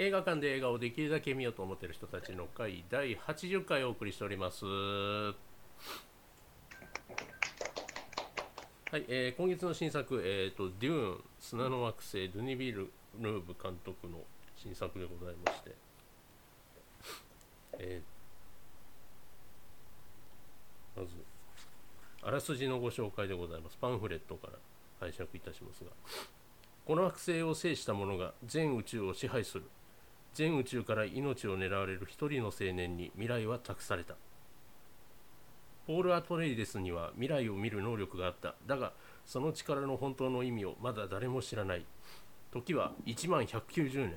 映画館で映画をできるだけ見ようと思っている人たちの会第80回お送りしております。はい、えー今月の新作、えーと、デューン、砂の惑星、ドゥニビル・ヌーブ監督の新作でございまして、えーまず、あらすじのご紹介でございます。パンフレットから拝借いたしますが、この惑星を制した者が全宇宙を支配する。全宇宙から命を狙われる一人の青年に未来は託された。ポール・アトレイデスには未来を見る能力があった。だが、その力の本当の意味をまだ誰も知らない。時は1万190年。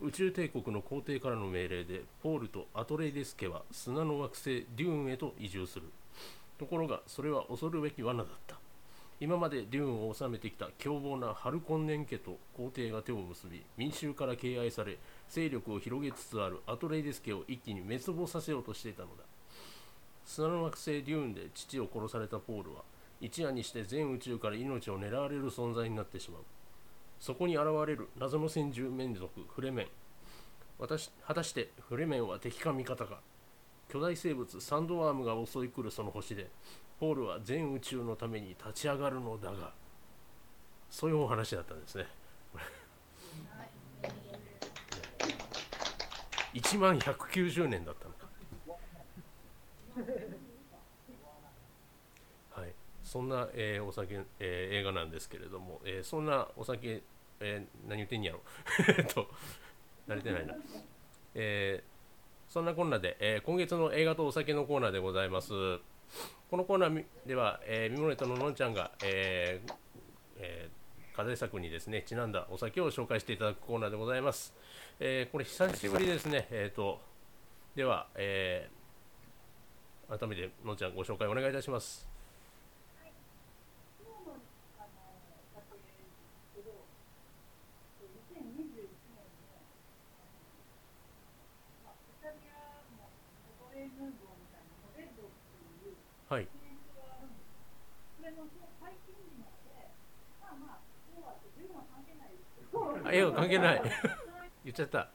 宇宙帝国の皇帝からの命令で、ポールとアトレイデス家は砂の惑星デューンへと移住する。ところが、それは恐るべき罠だった。今までデューンを治めてきた凶暴なハルコンネン家と皇帝が手を結び民衆から敬愛され勢力を広げつつあるアトレイデス家を一気に滅亡させようとしていたのだ。砂の惑星デューンで父を殺されたポールは一夜にして全宇宙から命を狙われる存在になってしまう。そこに現れる謎の先住民族フレメン。私果たしてフレメンは敵か味方か。巨大生物サンドワームが襲い来るその星でポールは全宇宙のために立ち上がるのだがそういうお話だったんですね。1万190年だったのか。はい。そんな、えーお酒、えー映画なんですけれども、えーそんなお酒、えー何言ってんやろ。えっと慣れてないな。えーそんなこんなで、えー今月の映画とお酒のコーナーでございます。このコーナーでは、えー、ミモレットののんちゃんが、ええー課題作にですねちなんだお酒を紹介していただくコーナーでございます。えーこれ久しぶりですね。えー、とでは、えー改めてのんちゃんご紹介お願いいたします。今日あ、いや関係ない。言っちゃった。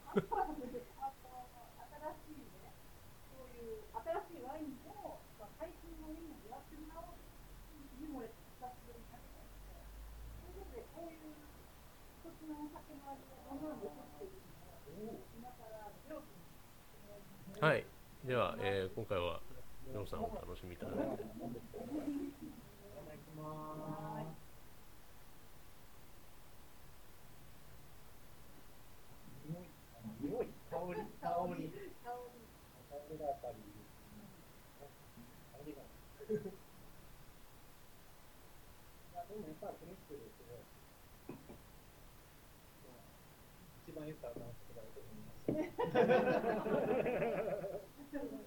はい。では、えー今回はりょうさんお楽しみいただいて。匂い、香り、香り。香り。でもやっぱフレッシュですね。一番言ったらダンスだと思います。い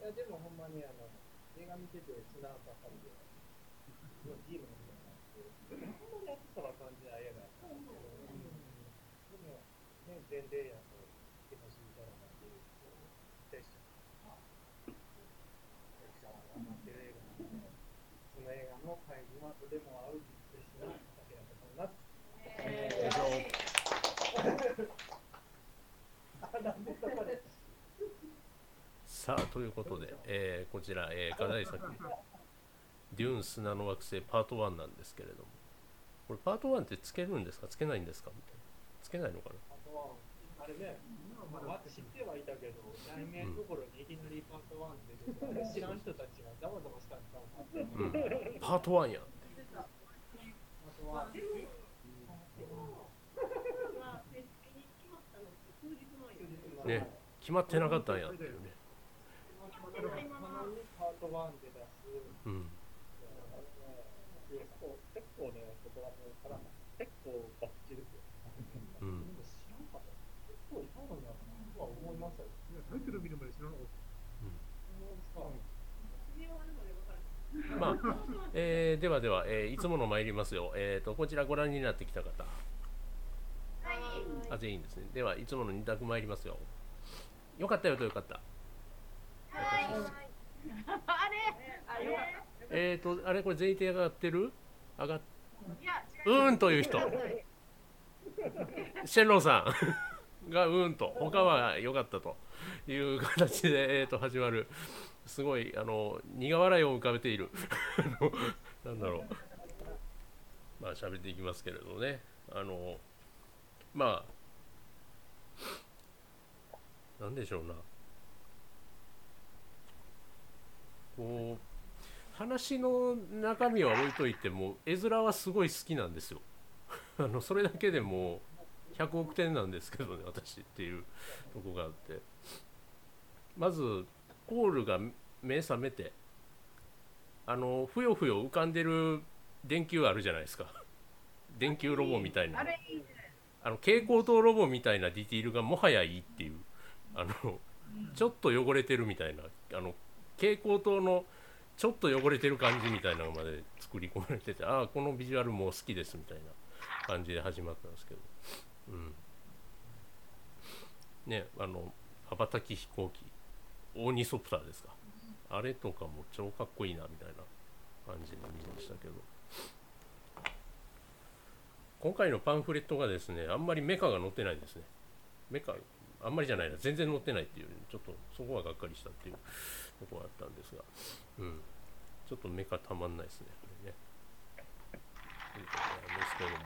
や、でもほんまにあの、映画見てて砂ばかりで、ビールのみたいなって、ほんまに暑さは感じない映画だったんで、も、ね、前例やと、気持ちいいからなっていう、テンション。テンションが上がってる映画なので、その映画の会にはとても合うフレッシュな酒だと思います。よいしょあ、なんでそこで。さあということで、えーこちら、えー課題作「デューン砂の惑星パート1」なんですけれどもこれパート1ってつけるんですか？つけないんですか？みたいなつけないのかな、あれね、まあ、知ってはいたけど、題名のところにいきなりパート1って出て、あれ知らん人たちがざわざわしたんちゃうかって。うん。パート1や。あとは、ね。決まってなかったんやっていうね。パート1で出す、うん結構、結構ね、ここはもうから結構バッチリですよ。うん知らんかった。結構いたのになとは思いましたよ。タイトル見るまで知らなかっまあ、えーではでは、えーいつもの参りますよ、えー、とこちらご覧になってきた方。あ全員ですね。ではいつもの2択参りますよ。よかったよとよかった。あれえっ、とあれこれ全員手上がってる？上がっう。ーんという人。シェンロンさん。がうんと。他は良かったという形で、えー、と始まるすごいあの苦笑いを浮かべている。なんだろう。まあ喋っていきますけれどね。あのまあなんでしょうな。こう話の中身は置いといても絵面はすごい好きなんですよ。あのそれだけでも100億点なんですけどね私っていうとこがあって。まずポールが目覚めてあのふよふよ浮かんでる電球あるじゃないですか。電球ロボみたいな。あの蛍光灯ロボみたいなディティールがもはやいいっていう。あのちょっと汚れてるみたいな。あの蛍光灯のちょっと汚れてる感じみたいなのまで作り込まれててああこのビジュアルもう好きですみたいな感じで始まったんですけど。うん。ねあの羽ばたき飛行機オニソプターですか。あれとかも超かっこいいなみたいな感じで見ましたけど。今回のパンフレットがですねあんまりメカが載ってないですね。メカあんまりじゃないな。全然載ってないっていう。ちょっとそこはがっかりしたっていう。とこがあったんですが。うん。ちょっとメカたまんないですね。これね。ということなんですけども。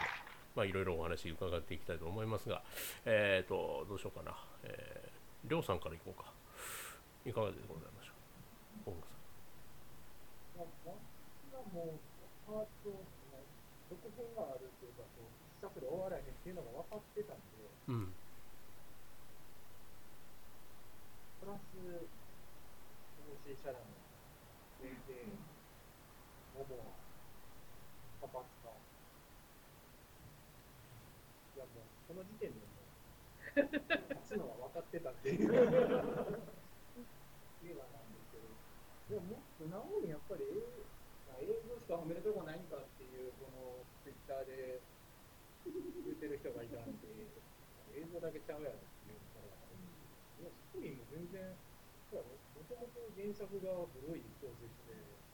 まあいろいろお話伺っていきたいと思いますが。えっ、ー、とどうしようかな。えー、りょうさんからいこうか。いかがでございましょう？本郷さんがあるっていうか、こう終わらへんっていうのが分かってたんで、うんプラス、全然、モモア、パパスカ。いやもう、この時点でもう、勝つのは分かってたっていう。いうのなんですけど、でももっと素直にやっぱり英英語しか褒めるとこないん。かっていう、このツイッターで言ってる人がいたん。で、映像だけちゃうやろっていうのがあるん。ですいや、ストーリーも全然、もともと原作が古い小説で、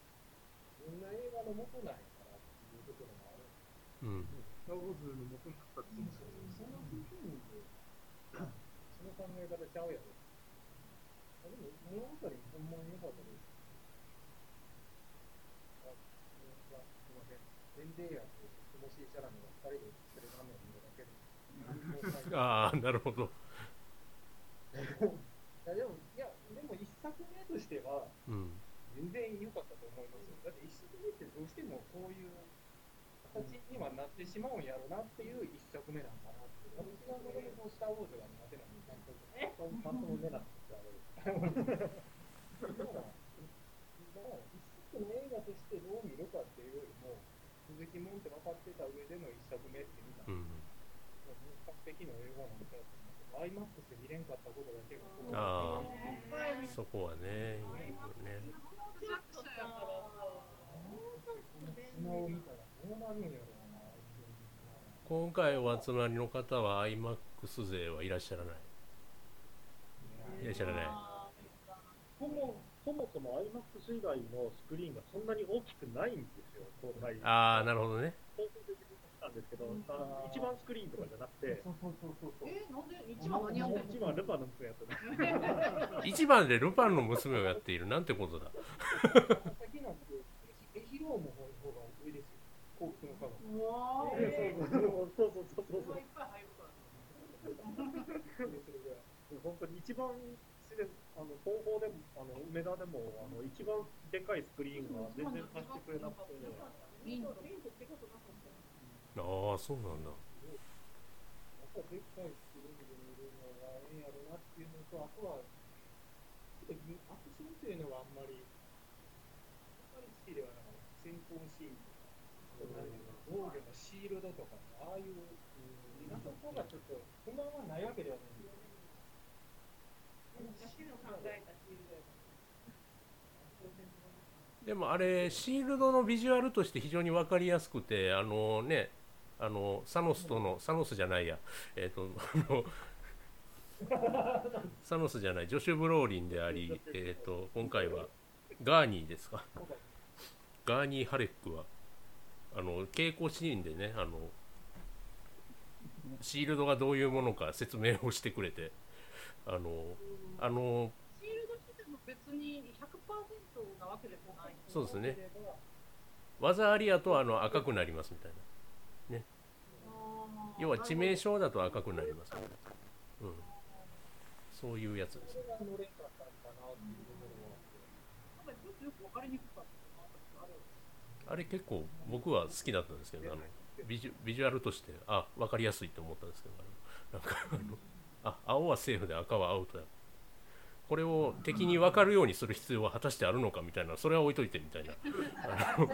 みん。な映画の元ないからっていうところもあるん。でうん。スター・ウォーズの元になったっていうその部分で、その考え方ちゃうやろ。あでも、物語ほん。まに良かったです。あ、すみません。デンデイヤとティモシー・シャラメが2人で映ってる画面を見るだけで。ああなるほどいや、でも、いや、でも一作目としては、うん全然良かったと思いますよ。だって一作目ってどうしてもこういう形にはなってしまうんやろなっていう一作目なんかなって。私はもともとスター・ウォーズが苦手なんで、ちゃんと、ちゃんと目なんですよ、あれ。だから、だから一作の映画としてどう見るかっていうよりも、鈴木もんって分かってた上での一作目って見た。ら、うん。もう完璧な映画なんだと思う。アイマックスで見れんかったことだけが、ああ。そこはねいいよね今回お集まりの方は iMAX 勢はいらっしゃらない？いらっしゃらないそもそも IMAX 以外のスクリーンがそんなに大きくないんですよ、公開。ああなるほどね放送でんですけど、一番スクリーンとかじゃなくて、そうそうそうそう。え、なんで？一番何やって一番ルパンの娘やったの。一番でルパンの娘をやっているなんてことだ先なんて、エヒローの方が上ですよ。幸福の科学。うわーそうそうそうそう。本当に一番あの東宝でもあの梅田でもあの一番でかいスクリーンが全然貸してくれなくて、ああそうなんだ。やっぱでっかいスクリーンで見るのがええやろなっていうのと、あとは、ちょっとアクションというのがあんまり、あんまり好きではなかった。戦闘シーンとか、防御のシールドとか、ああいう、あそこがちょっと不満はないわけではないで。もあれシールドのビジュアルとして非常に分かりやすくてあのねあのサノスとのサノスじゃないやえっ、とあのサノスじゃないジョシュ・ブローリンであり、えー、と今回はガーニーですか？ガーニー・ハレックはあの稽古シーンでねあのシールドがどういうものか説明をしてくれてあのあのシールドしても別に100%なわけでもない。そうですね。技ありやとあの赤くなりますみたいな。あー。要は致命傷だと赤くなりますみたいな、うん、そういうやつですそれが乗れんかったのかなっていうところは。あれ結構僕は好きだったんですけどあのビジュビジュアルとしてあ分かりやすいと思ったんですけどなんかあのあ青はセーフで赤はアウトだこれを敵に分かるようにする必要は果たしてあるのかみたいなそれは置いといてみたいな。あの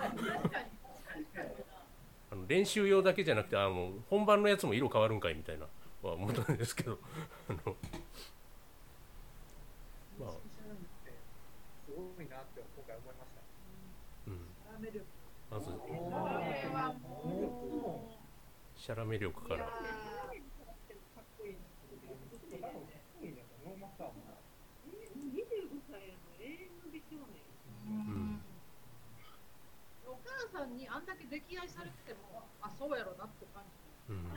あの練習用だけじゃなくてあの本番のやつも色変わるんかいみたいなは思ったんですけど。あのまあ。すごいなって今回思いました。うん。まずシャラメ力からかっこいいな多分かっこいいんだと思いましたもん。25歳の永遠の美少年うんお母さんにあんだけ溺愛されててもあそうやろなって感じうん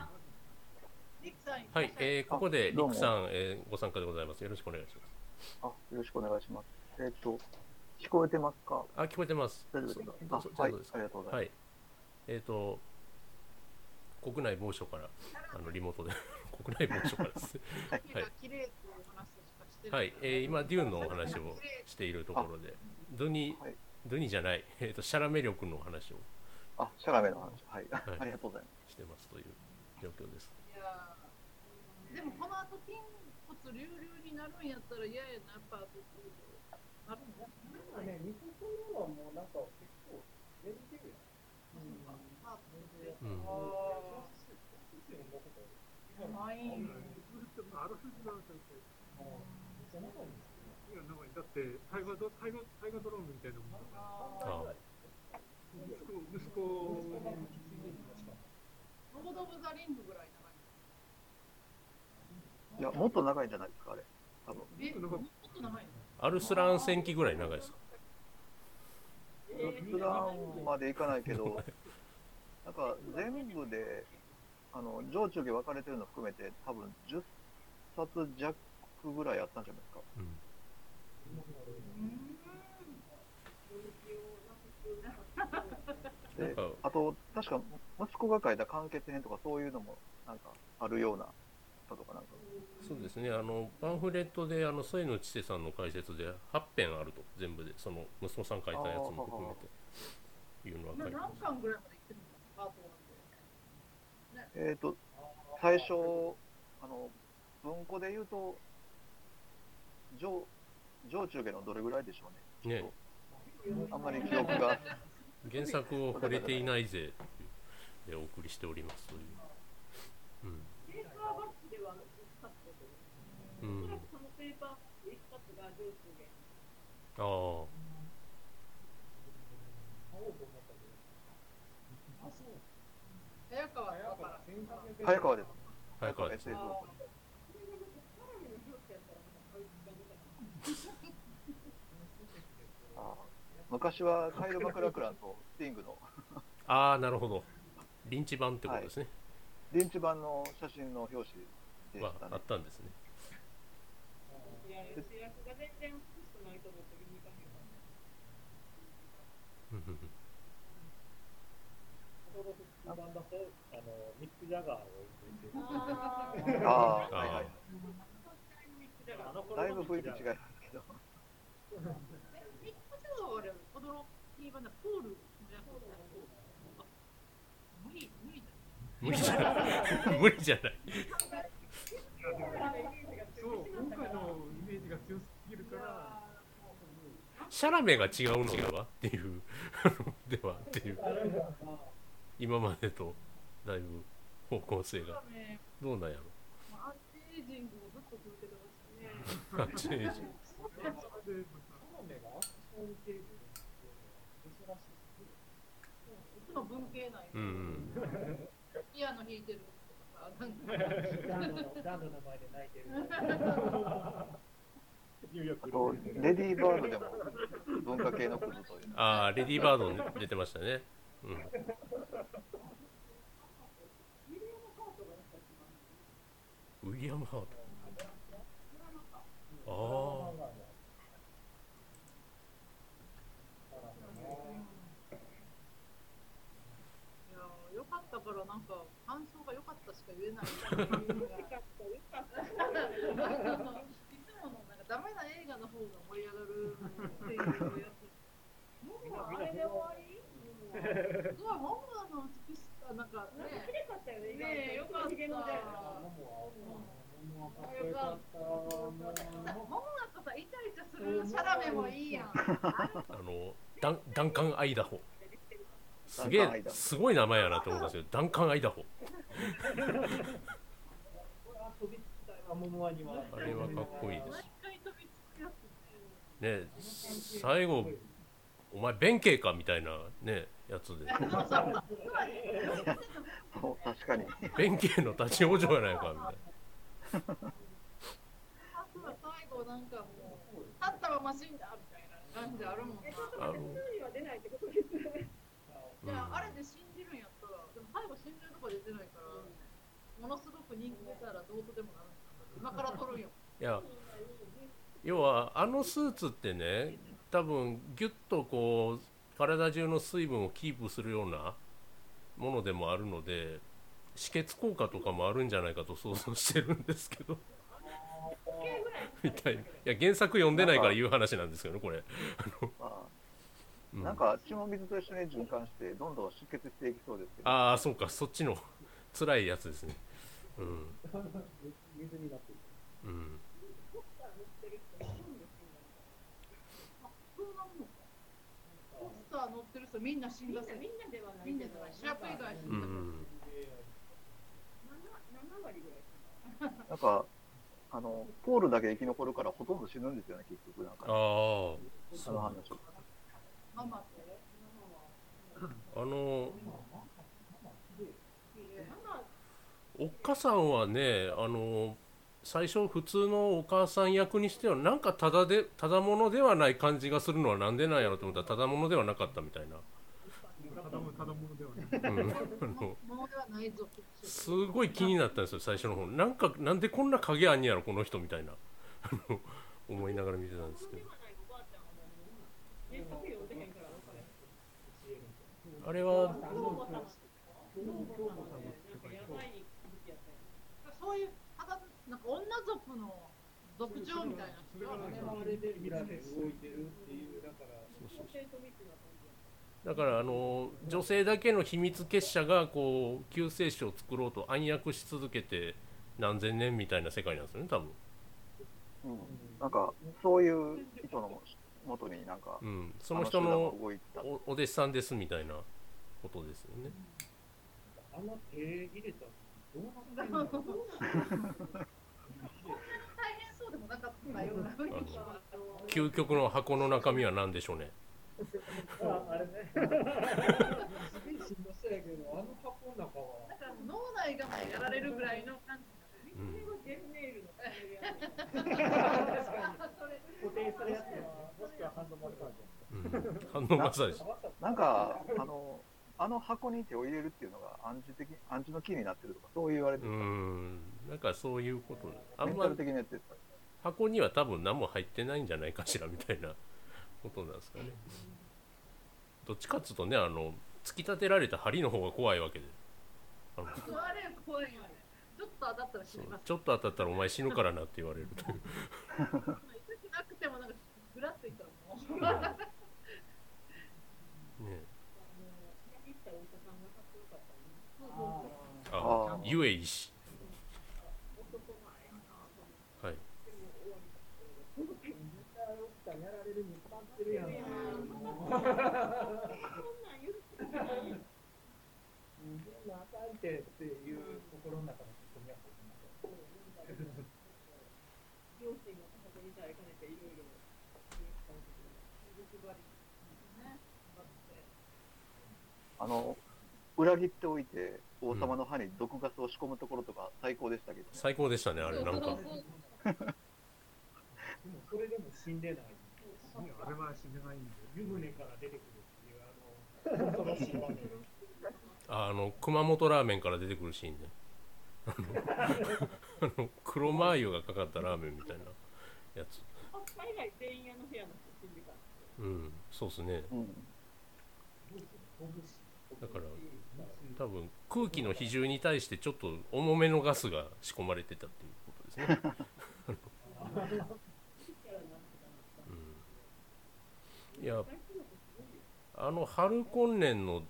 はい、えーここでリクさん、えーご参加でございます。よろしくお願いします。あ、よろしくお願いします。えっ、と、聞こえてますか？あ、聞こえてます。大丈夫ですか？あはい、ありがとうございます。はい。えっ、と、国内某所から、あのリモートで、国内某所からです。はいはい、えー今、デューンのお話をしているところで、ドゥニ、はいドゥニじゃない、えっ、と、シャラメ力の話をあ、シャラメの話。はい、はい ありがとうございます。してますという状況です。いやーでもこの後筋骨隆々になるんやったら嫌やなやっぱなるんやまあね、見た目はもうなんか結構出てるよ。うん。まあうん。ああ。そうんだって大河ド大河大河ドラマみたいなもんだから。あ。息子息子ロード・オブ・ザ・リングぐらい長いいや、もっと長いんじゃないですか、あ。れ。多分。えなんかもっと長いのアルスラン戦記ぐらい長いですか。普段までいかないけど、なんか全部で、あ。の、上中下分かれてるの含めて、多分10冊弱ぐらいあ。ったんじゃないですか。うん。でなんか、あと、確か、息子が書いた完結編とかそういうのも、なんか、あるような、だとかなんか。そうですね、あのパンフレットであの添野千世さんの解説で8編あると、全部で、その息子さん書いたやつも含めて、いうのは書いてま何す。巻ぐらいまでいってるのパートえっ、と、最初、あの、文庫で言うと、上、上中下のどれぐらいでしょうね。ねあんまり記憶が。原作を触れていないぜでお送りしておりますという。うん。ペーパーバッグでは1冊だけど、うんおそらくそのペーパーバッグ1冊が上中で。ああ、買おうと思ったけど。あ、そう。早川早川だから。1300早川です。早川です 昔はカイド・マクラクランとスティングのああ、なるほど。リンチ版ってことですね。リンチ版の写真の表紙ではしたねあっ。たんですね。いや、主役が全然美しくないと思って見に行かへんかうんうんうん普段だと、あの、ミック・。ああ、はいはい。あの頃だいぶの雰囲気違います無理、じゃない。無理じゃない。そう、今回のイメージが強すぎるから、シャラメが違うのではっていう、ではっていう、今までとだいぶ方向性がね、どうなんやろ。アンチエイジングをずっと続けてましたね。あチェンジで、カモメ系で珍しいですいつも文系内うんうん。ピアノ弾いてるとかさ、なんか。ダンの前で泣いてる。ニューヨークあと、レディーバードでも文化系のという。ああ、レディーバードに出てましたね。うん。ウィリアム・ハートああいやーよかったからなんか感想が良かったしか言えな。んかダメな映画の方が盛り上がるっていうやつ。もうあれで終わりすごい本物の美しさなんかなんかね綺。麗かったよね。ねえよかったヒゲのでもうかっこよかった。もう本物とさイチャイチャするシャラメもいいやん。あのダンダンカン・アイダホすげえすごい名前やなと思ったんですけどダンカン・アイダホ。あれはかっこいいですね。ね最後お前弁慶かみたいなねやつで確かに。弁慶の立ち往生やないかみたいあとは最後なんかもう立ったまま死んだみたいな感じあるもんな。いや、あれで信じるんやったら、でも最後信じるとこ出てないから、ものすごく人気出たらどうとでもなるん今から撮るんよ。いや要はあのスーツってね多分ギュッとこう体中の水分をキープするようなものでもあるので止血効果とかもあるんじゃないかと想像してるんですけど。みたいな。いや原作読んでないから言う話なんですけどねこれ、あうん。なんか血も水と一緒に循環して、どんどん出血していきそうですけど。ああそうか。そっちの辛いやつですね。うん。水になってる。うん。あ、そうなのか。ポスター載ってる人みん。な死ん。だせみん。なではないみん。なじゃない。主役以外死うん。ん。だうん。7割ぐらい。なん。か、あの、ポールだけ生き残るからほとん。ど死ぬん。ですよね、結局。なん。か、ああその話。あのおっかさんはねあの最初普通のお母さん役にしてはなんかただでただものではない感じがするのはなんでなんやろと思った。らただものではなかったみたいな。すごい気になったんですよ最初の方。なんかなんでこんな影あんねやろこの人みたいな。思いながら見てたんですけど原作読んでへんから分かれへん。あれは。そういう、ただ、なんか女族の族長みたいな人がね。あれでミラで動いてるっていう、だから、あの女性だけの秘密結社がこう救世主を作ろうと暗躍し続けて何千年みたいな世界なんですよね多分、うん。なんか、そういう意図のもとになんか、うん、その人のお弟子さんですみたいなことですよねあの手入れたらどうなってんの大変そうでもなかったような雰囲気は。究極の箱の中身は何でしょうねああれね。すげえしんどそうやけど、あの箱の中は。だから脳内がやられるぐらいの感じ。ハンドマッサージなんか、あの、あの箱に手を入れるっていうのが暗示的、暗示のキーになってるとか、そういうあれでうすか、ん。なんかそういうこと。あんまメンタル的なやつですか箱には多分何も入ってないんじゃないかしらみたいな ことなんですかね。どっちかっつうとねあの突き立てられた針の方が怖いわけで。あの怖いよね。ちょっと当たったら死そうにます。ちょっと当たったらお前死ぬからなって言われるという。痛くなくてもなんかぐらっといったらもう。ね行ったお医者さんがかっこよかったね。ああーゆえいし男前やなと思ってはいやられるに決まってるやん。いやーそんなん言ってない。うんそんなあかんてっていう心の中のツッコミはこう両親の方に対かねていろいろ欲張りね頑張ってあの、裏切っておいて、王様の歯に毒ガスを仕込むところとか最高でしたけど、最高でしたねあれなんかでもそれでも死んでない。あれは死んでないんで。湯船から出てくるっていう、あの、恐ろしい場面。ああの熊本ラーメンから出てくるシーンねあのあの黒マー油がかかったラーメンみたいなやつ海外全員あの部屋の出身でかうんそうっすねうん。だから多分空気の比重に対してちょっと重めのガスが仕込まれてたっていうことですね、うん、いやあの春今年の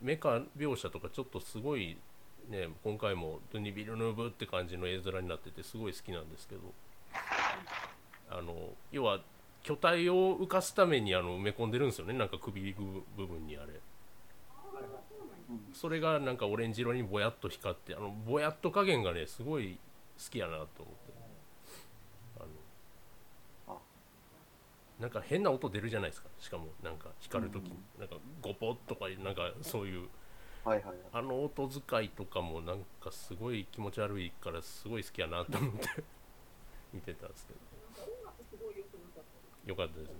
メカ描写とかちょっとすごいね今回もドゥニ・ビルヌーブって感じの絵面になっててすごい好きなんですけど。あの要は巨体を浮かすためにあの埋め込んでるんですよね。なんか首部分にあれそれがなんかオレンジ色にぼやっと光ってあのぼやっと加減がねすごい好きやなと思って。あ。のなんか変な音出るじゃないですか。しかもなんか光るときに、なんかゴポッとかなんかそういう。はいはいはい。あの音使いとかもなんかすごい気持ち悪いからすごい好きやなと思って。見てたんですけど。よかったですね。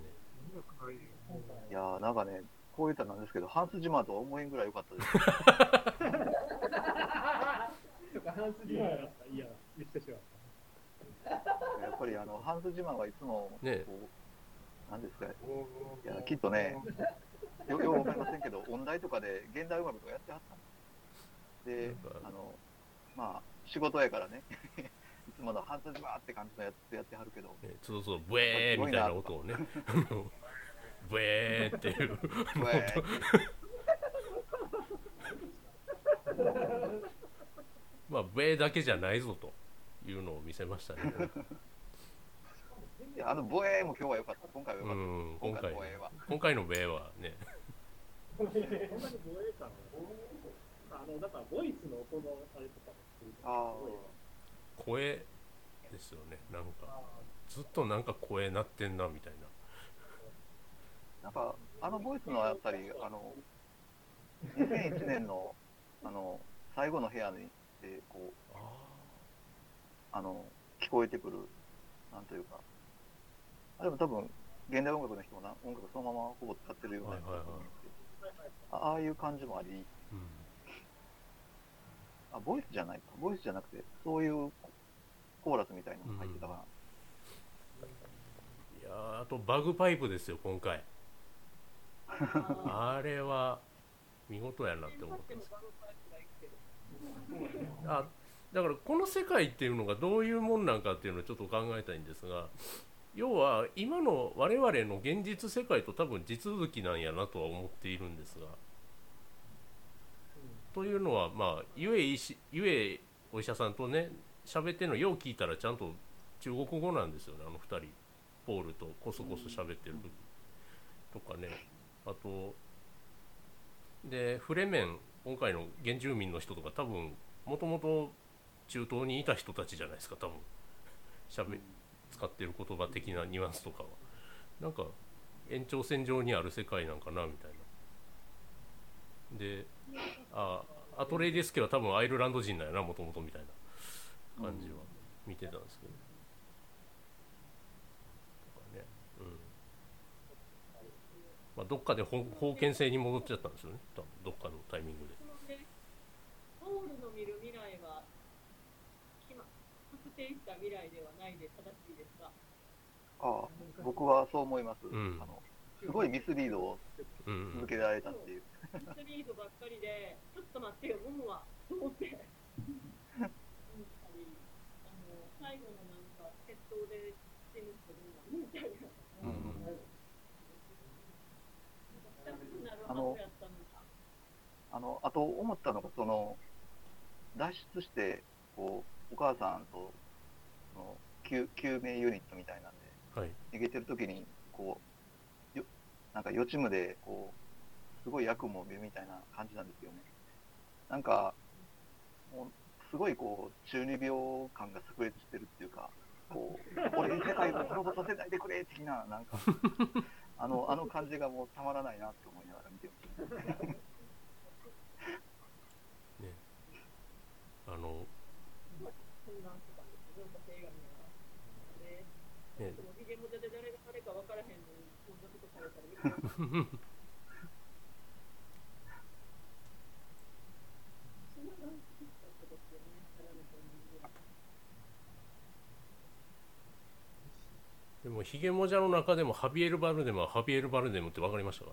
いやーなんかね、こう言ったらなんですけど、ハンス・ジマーとは思えんぐらい良かったです。とか、ハンス・ジマーだった。いや、言ってしまった。やっぱりあの、ハンス・ジマーはいつも、こねう、なんですか、いや、きっとね、よよくわかりませんけど、音大とかで現代音楽とかやってはったんであの、まあ、仕事やからね、いつものハンス・ジマーって感じのやつやってはるけど、ねそうそうブエーみたいな音をね ブエーっていう。まあブエーだけじゃないぞというのを見せましたね。あの、ボエーも今日は良かった。今回は良うかった。ん今回今回のボエーは。今回のブエーはね。こんなに防衛感あの、なんか、ボイスの音のあれとか声ですよねなんか。ずっとなんか声鳴ってんなみたいななんか、あのボイスのあたり、あの、2001年の、あの、最後の部屋に、で、こう、あの、聞こえてくる、なんというか、あでも多分、現代音楽の人もな音楽そのままほぼ使ってるようなやつだと思うんですけど、あああいう感じもあり、うん。あ、ボイスじゃないか、ボイスじゃなくて、そういうコーラスみたいなのが入ってたかな。いやーあとバグパイプですよ今回あれは見事やなって思ってますあだからこの世界っていうのがどういうもんなんかっていうのをちょっと考えたいんですが要は今の我々の現実世界と多分地続きなんやなとは思っているんですがというのはまあゆえ医師ゆえお医者さんとね喋ってるのよう聞いたらちゃんと中国語なんですよねあの2人。ポールとコソコソ喋ってる時。とかね。あとでフレメン今回の原住民の人とか多分もともと中東にいた人たちじゃないですか多分。しゃべ使ってる言葉的なニュアンスとかは。なんか延長線上にある世界なんかなみたいな。であアトレイデスケは多分アイルランド人なんやなもともとみたいな感じは見てたんですけど、とかねうんまあどっかで封封建制に戻っちゃったんですよね多分どっかのタイミングでポールの見る未来は、確定した未来ではないで正しいですか？ああ、僕はそう思います。んあのすごいミスリードをうんうん続けられたっていう。ミスリードばっかりで、ちょっと待ってよ、モムは、と思って。あの、最後のなんか、決闘で死ぬ人もみたいな。うんしたくなるはずやったのに。あの、あと思ったのが、その、脱出して、こう、お母さんと、その救救命ユニットみたいなんで、はい逃げてる時に、こう、よなんか予知夢で、こう、すごい悪夢を見るみたいな感じなんですよね。なんか、もう、すごいこう、中二病感が炸裂してるっていうか、こう、俺に世界を滅ぼさせないでくれ的な、なんか、あの、あの感じがもうたまらないなって思いながら見てました。ね。あのね でも、ヒゲモテで誰が誰か分からへんのに、こんなことされたらびっくりした。そんな感じだったですよね、やられた人間でもヒゲモジャの中でもハビエル・バルデムはハビエル・バルデムって分かりましたか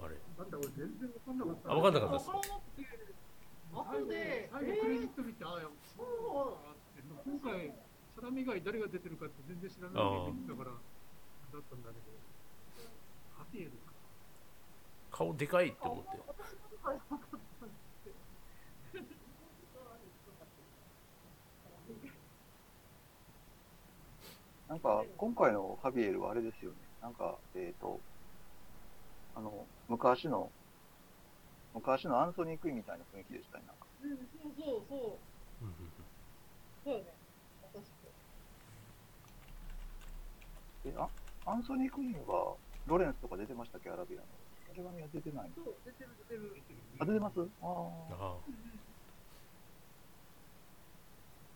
あれなんだ俺全然わかんなかった。あ分かんなかったです後で最後クレジット見て、ああ、そうあって今回、サラミ以外誰が出てるかって全然知らないで見てたから、だったんだけど、ハピエルか。顔でかいって思って私も分からなかったんですよなんか、今回のハビエルはあれですよね。なんか、えっ、と、あの、昔の、昔のアンソニー・クイーンみたいな雰囲気でしたね。なんかうんそうそうそううんうんそうよねえあアンソニー・クイーンは、ロレンスとか出てましたっけ、アラビアの。アラビアには出てない。そう出てる出てるあ、出てます？ああ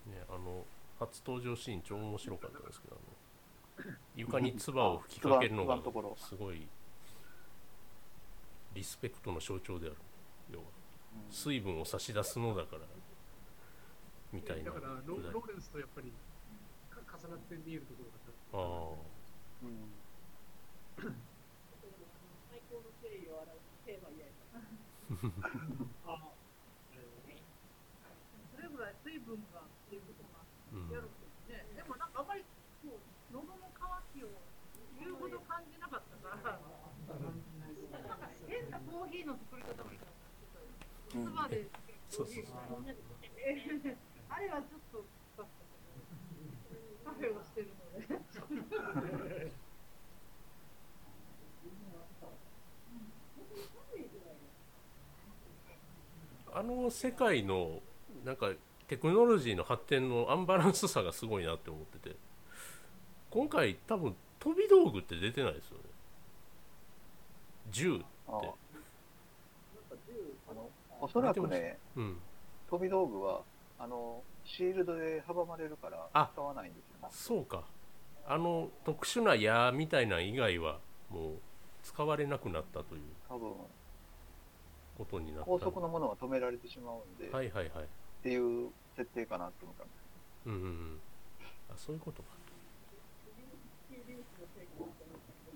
ねあの初登場シーン超面白かったんですけどあの床に唾を吹きかけるのがすごいリスペクトの象徴である。要はうん。水分を差し出すのだからみたいな。だからロ、ローレンスとやっぱりか重なって見えるところがああ。うん 最高の敬意を表すテーマ以外あそれぐらい水分がっていうことがうんやるけどね、でもなんかあんまりこう喉の渇きを言うほど感じなかったから、なんか変なコーヒーの作り方みたいなうん唾でそうそう。あれはちょっとカフェをしてるので。あの世界のなんかテクノロジーの発展のアンバランスさがすごいなって思ってて。今回多分飛び道具って出てないですよね。銃って。あああのおそらくね、うん。飛び道具は、あの、シールドで阻まれるからあ使わないんですよ。そうか。あの特殊な矢みたいな以外はもう使われなくなったという多分、ことになった。高速のものは止められてしまうんで、っはいはいはい。ていう設定かなって思ったんです。うんうんうん。あそういうことか。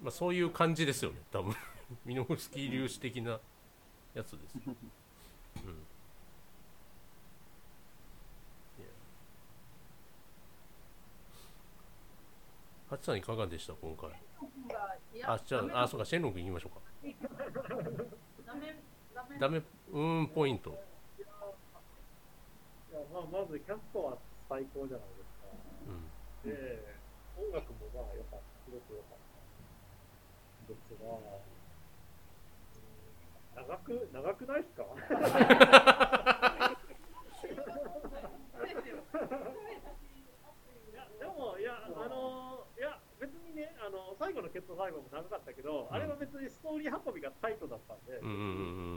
まあそういう感じですよね。多分。ミノフスキー粒子的なやつですうんいやハチさんいかがでした今回？あじゃああそうかシェンロン君行きましょうか。ダメダメダメうーんポイント。いやまあ、まずキャストは最高じゃないですか。うん。で、音楽もまあ良かった、すごく良かった。ですが、うん長く、長くないですか いや、でも、いや、あのいや、別にね、あの、最後の決闘最後も長かったけど、あれは別にストーリー運びがタイトだったんで、うんうんうん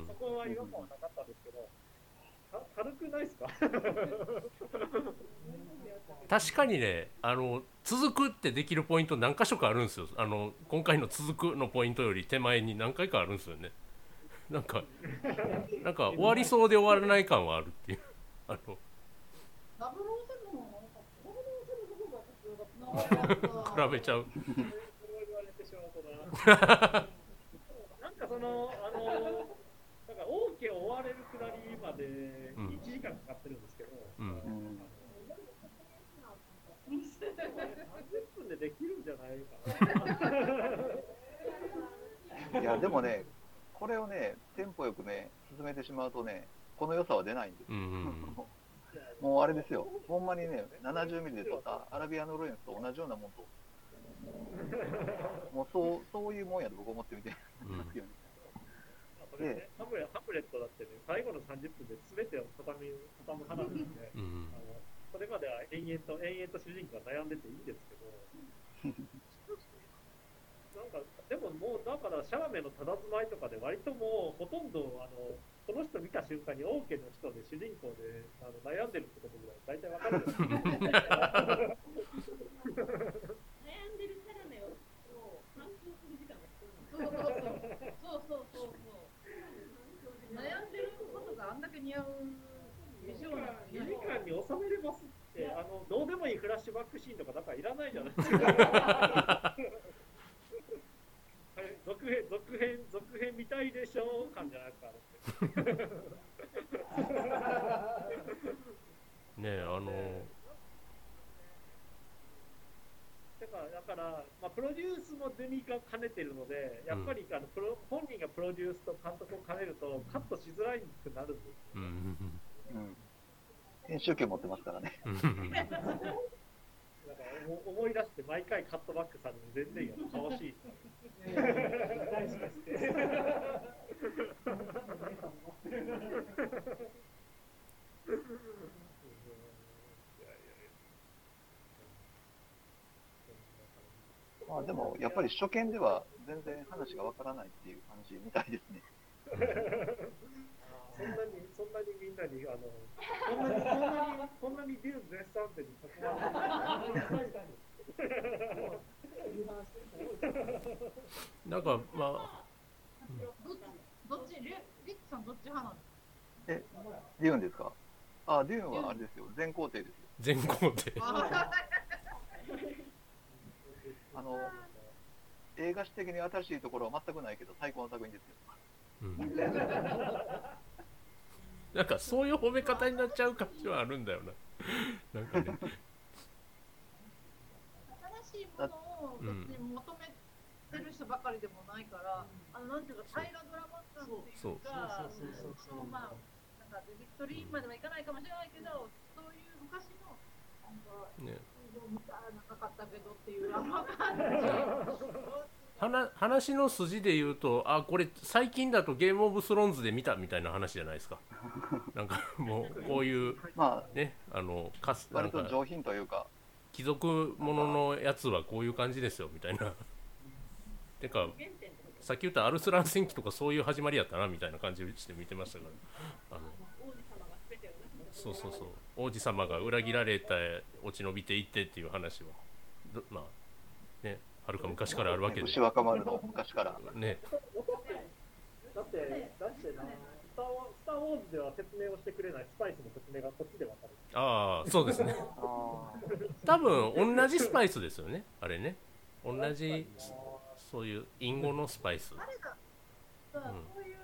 うん。そこは違和感はなかったんですけど、か軽くないですか？確かにねあの続くってできるポイント何箇所かあるんですよ。あの今回の続くのポイントより手前に何回かあるんですよね。なんか なんか終わりそうで終わらない感はあるっていう。あの。比べちゃうな。なんかその、あの、なんか、王家終われるくだりまでうん1時間かかってるんですけど、うんうん30分でできるんじゃないかな。いや、でもね、これをね、テンポよくね、進めてしまうとね、この良さは出ないんですうんうんもうあれですよ、ほんまにね、70ミリで撮ったアラビアのロレンスと同じようなもんと、もうそうそういうもんやと僕思ってみてますけどね。それね、ハムレハムレットだってね、最後の30分で全てを畳み畳む話なんで、うんうんあのそれまでは延々と延々と主人公が悩んでていいんですけど、なんか、でももう、だから、シャラメの佇まいとかで、割ともう、ほとんど、あの、この人見た瞬間に、王家の人で主人公であの悩んでるってことぐらい、大体わかるじゃないですか。悩んでるキャラメを反抗する時間が必要なのそうそうそうそうそうそう悩んでることがあんだけ似合う美少年2時間に収めれますって、あの、どうでもいいフラッシュバックシーンとかだからいらないじゃないですか。はい続編、続編、続編見たいでしょう感じゃないですか。ねえあのだから、だから、まあ、プロデュースもデミが兼ねてるので、やっぱり、あのプロ本人がプロデュースと監督を兼ねると、カットしづらいくなるんです。うんうん。編集権持ってますからね。うん。か思い出して、毎回カットバックされるの全然や楽しい。大好きです。まあでも、やっぱり初見では全然話がわからないっていう感じみたいですね。そんなに、そんなにみんなに、あの、そんなに、そんなに、そんなにデューン絶賛点に囲まれてなんかまあどっちどっちリュリックさんどっち派なの？デューンですか？あ、デューンはあれですよ。全工程ですよ。全工程ああの、映画史的に新しいところは全くないけど、最高の作品ですよ。うんなんかそういう褒め方になっちゃう感じはあるんだよな。なんかね。新しいものを別に求めてる人ばかりでもないから、あのなんていうか大河ドラマ感っていうか、そう。そうそうそうそう。まあなんかデビッド・リーンまではいかないかもしれないけど、そういう昔のなんかね。見たなかったけどっていうあの感じ。話話の筋で言うとあこれ最近だとゲームオブスローンズで見たみたいな話じゃないですか。なんかもうこういうまねあのかす割と上品というか、貴族もののやつはこういう感じですよみたいな。てかさっき言ったアルスラン戦記とかそういう始まりやったなみたいな感じして見てましたから。あのそうそうそう。王子様が裏切られて落ち延びていってっていう話は。どまあねはるか昔からあるわけで。牛若丸の昔から。ね。だって、だってな、スターウォースター・ウォーズでは説明をしてくれないスパイスの説明がこっちでわかる。ああそうですね。あ多分同じスパイスですよね。あれね。同じそういう隠語のスパイス。あれがさ、うんそういう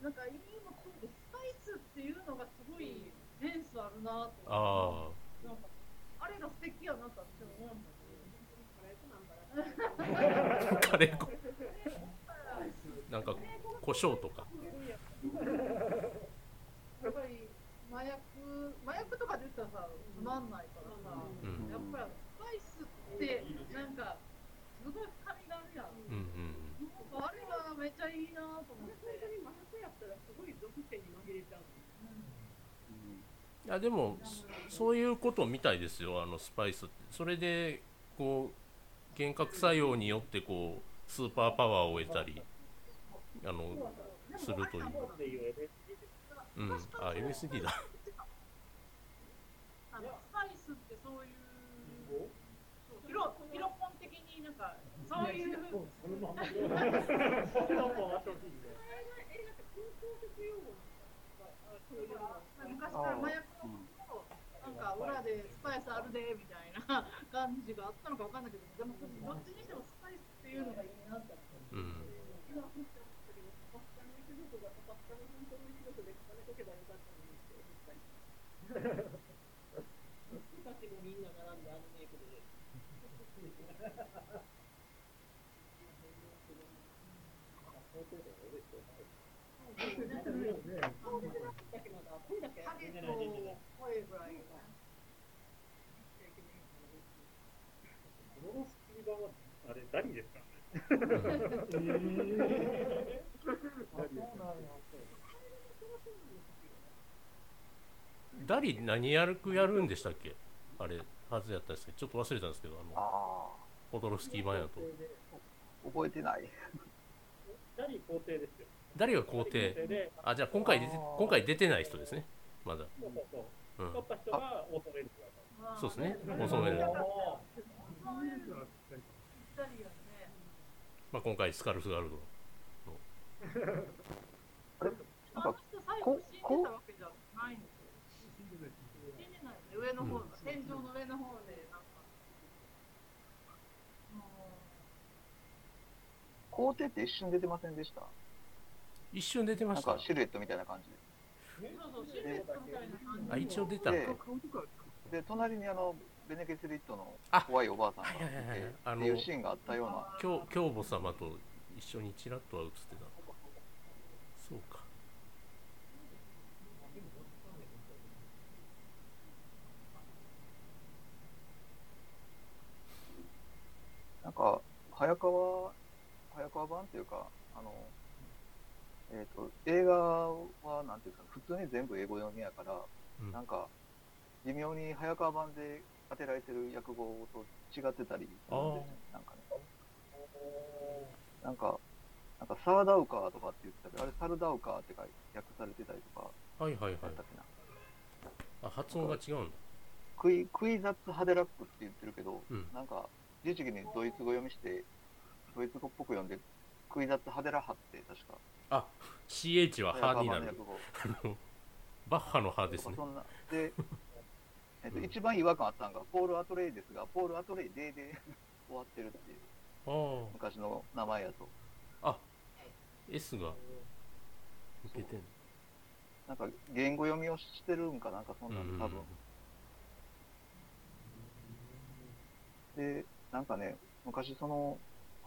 なんか意味もそうでスパイスっていうのがすごいセンスあるなとあなんかあれが素敵やなとって思うんだあ カレー粉。なんか胡椒とか。やっぱり麻薬麻薬とかで言ったらさつまんないからさ、うん。やっぱりスパイスってなんかすごい深みがあるやん、うんうん。あれがめっちゃいいなと思って。麻薬やったらすごい属性に紛れちゃう。ーいやでもそそういうことみたいですよ。あのスパイスって。それでこう幻覚作用によってこうスーパーパワーを得たりあのするという。うん。あ LSD だあのスパイスってそういう。そうヒロヒロポン的になんか。昔から麻薬のことなんか裏でスパイスあるでみたいな感じがあったのかわかんないけどでもどっちにしてもスパイスっていうのがいいなってうん。影と声ぐらいがこのスキーバは、あれ、ダリですからね。ダリ何やるくやるんでしたっけ？あれはずやったんですけどちょっと忘れたんですけどあのあポドロフスキー版やと。ー、覚えてない。ダリ皇帝ですよ。ダリが皇帝で、あじゃあ今回出て今回出てない人ですね。まだ。そうそうそう。うん。取った人がオートメそうですね。遅める、そうまあ、今回スカルスガルドの。あれ？なんかこ、うん、皇帝って一瞬出てませんでした？一瞬出てました。シルエットみたいな感じ。で。あ一応出たで隣にあのベネゲセリットのあ怖いおばあさんがいて、っていうシーンがあったような、京京母様と一緒にちらっとは映ってた。そうか。なんか、早川、早川版っていうか、あの、えっ、と、映画は、なんていうか、普通に全部英語読みやから、うん。なんか、微妙に早川版で当てられてる訳語と違ってたりするんですよね。なんかね。なんか、なんか、サーダウカーとかって言ってたけど、あれ、サルダウカーって訳されてたりとか、はいはいはいやったっけな。あ発音が違うんだクイクイザッツ・ハデラックって言ってるけど、うんなんか、律儀にドイツ語読みして、ドイツ語っぽく読んで、クイザッツ・ハデラハって確か、あ CH は歯になるバッハの歯ですねそんな。で、えっと、うん一番違和感あったのが、ポール・アトレイですが、ポール・アトレイデーで 終わってるっていう、あ昔の名前やと。ああ S が抜けてんの。なんか、言語読みをしてるんかなんかそんなの多分。で、なんかね、昔その、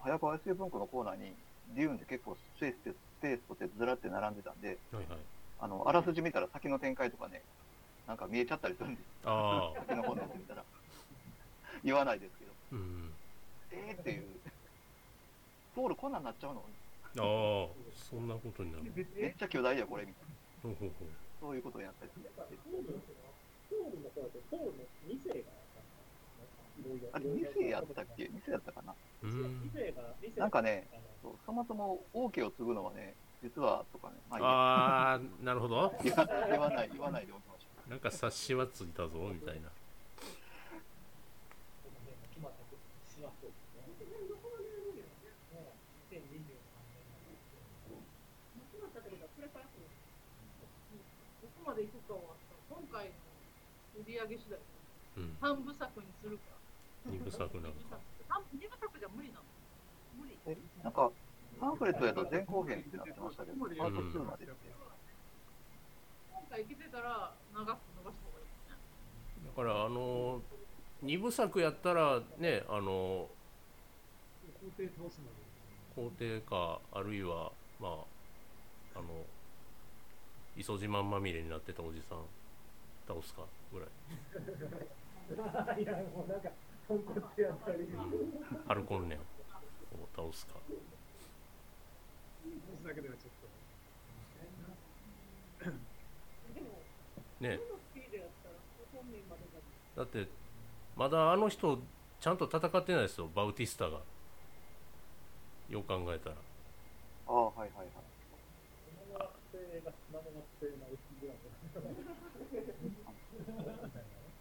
早川 SF 文庫のコーナーに、デューンで結構スペースって、スペースとってずらって並んでたんで、はいはい。あの、あらすじ見たら先の展開とかね、なんか見えちゃったりするんですああ先の方のやつ見たら。言わないですけど、うん。えーっていう。ポールこんなんなっちゃうの？ああそんなことになる。めっちゃ巨大やこれ。みたいな。ほうほうほう。そういうことをやったりする。ポールのポールの頃って、ポールの2世があれ、2世やったっけ ?2 世やったかな？うーん2世が、2世なんかね、そもそも王家を継ぐのはね、実はとかね、まあいいやああなるほど。言わない、言わないでおきましょなんか察しはついたぞみたいな決まったことしますよね。ね2023年決まったってことはこれから来るどこまで行くかは今回の売り上げ次第うん三部作にするか二部作なんか三二部作じゃ無理なの？無理う。え、なんか、パンフレットやと前後編ってなってましたけど、パート2までって。今回いけてたら長く伸ばした方がいいだからあの二部作やったらねあの皇帝かあるいはまああの磯自慢まみれになってたおじさん倒すかぐらい、いや、もうなんか、豚骨やったり、うん、ハルコンネンを倒すか。倒すだけではちょっでもね。だってまだあの人ちゃんと戦ってないですよバウティスタが。よう考えたら。ああ、はいはいはい。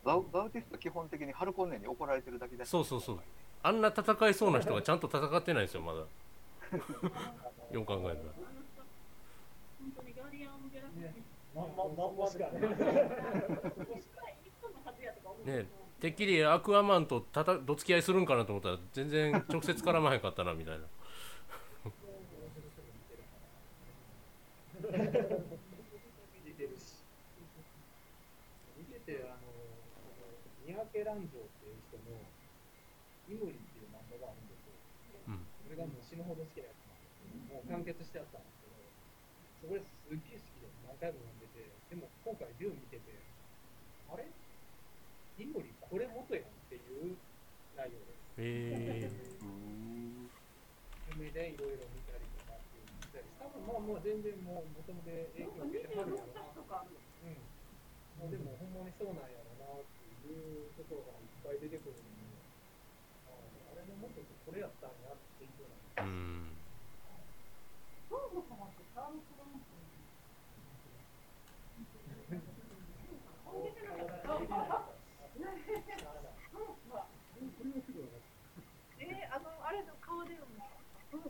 バウバウティスト基本的にハルコンネンに怒られてるだけだし、そうそうそう。あんな戦いそうな人がちゃんと戦ってないんですよまだ。よう考えたら。本当にガーディアン・ギャラクシーまんままんましかね一本のはずやとか思うけどねてっきりアクアマンとたたどつき合いするんかなと思ったら全然直接絡まへんかったなみたいな似てるし。見てて、あの、三宅蘭城っていう人の、イムリっていう漫画があるんですよ。うんそれがもう死ぬほど好きなやつなんですけどもう完結してあったんですけど、それすっげえ好きで何回も読んでて、でも今回デューン見てて、あれイムリこれ元やんっていう内容です。へえうーん。夢でいろいろ見たりとかっていうので、多分まあもう全然もう元々で影響を受けてはるやろな。とかあるうん。もうでもほんまにそうなんやろなっていうところがいっぱい出てくるので、ああれの元ってこれやったんやっていうような。うん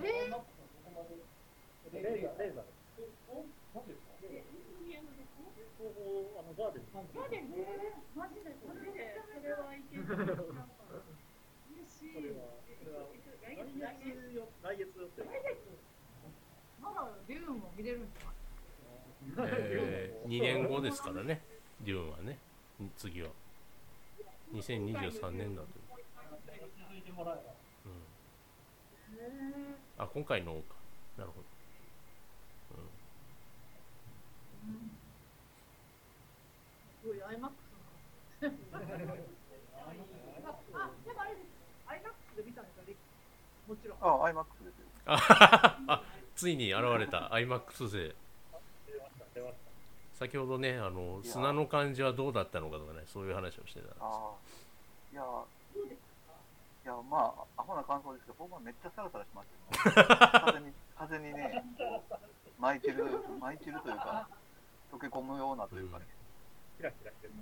ええーレーザー、レーザーです。マジですか、あの、ガーデン。ガーデンマジでマジでそれはいける。嬉しい。それは、それは、来月よ、来月よって。まだデューンも見れるんじゃないえー、2年後ですからねデューンはね次は2023年だという、続いてもらえば。うん、あ今回の。かなるほど、うん。すごいアイマックス。あ、でもあれです。アイマックスで見たん。ですか、もちろん。あ、IMAX ですよ。あついに現れた iMAX 勢出ました、出まし先ほどねあの砂の感じはどうだったのかとかねそういう話をしてたん。ですああ。いや、いや、まあ、アホな感想ですけど、ほんまめっちゃサラサラしましたよ、風に、風にね、巻いてる、巻いてるというか、溶け込むようなというかね、た。キラキラしてる。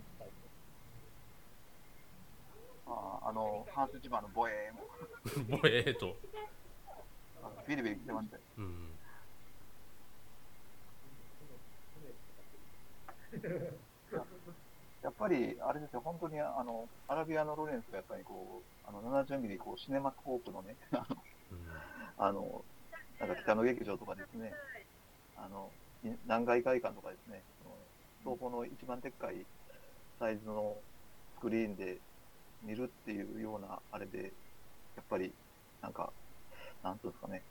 まあ、あの、ハンスチマンのボエーも、もうええと、ビリビリ来てましたよ。うん、やっぱり、あれですよ、本当に、あの、アラビアのロレンスがやっぱりこう、あの、70ミリ、こう、シネマスコープのね、あの、なんか北の劇場とかですね、あの、い南海会館とかですね、その東宝の一番でっかいサイズのスクリーンで見るっていうようなあれで、やっぱり、なんか、なんていうんですかね。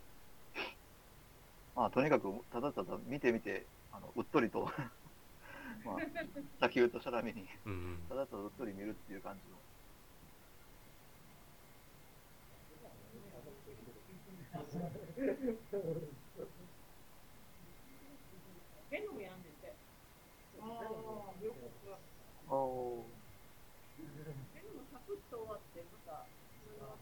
まあ、とにかく、ただただ見てみて、あの、うっとりと、まあ、砂丘とシャラミに、うんただただうっとり見るっていう感じの。ベノムやんねんて。ああ、ベノムサクッと終わって、また、その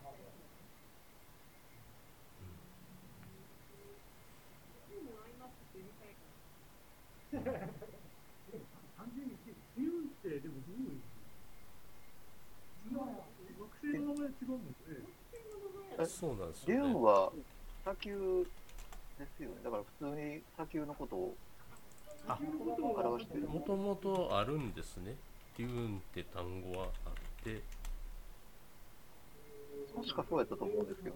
でもアイマックス見たいか単純にデューンってでもどういう惑星の名前違うもんね。えそうなんですよ、ね、ーンは砂丘ですよね。だから普通に砂丘のことをあ表してる。もともとあるんですねデューンって単語はあって確かそうやったと思うんですけど。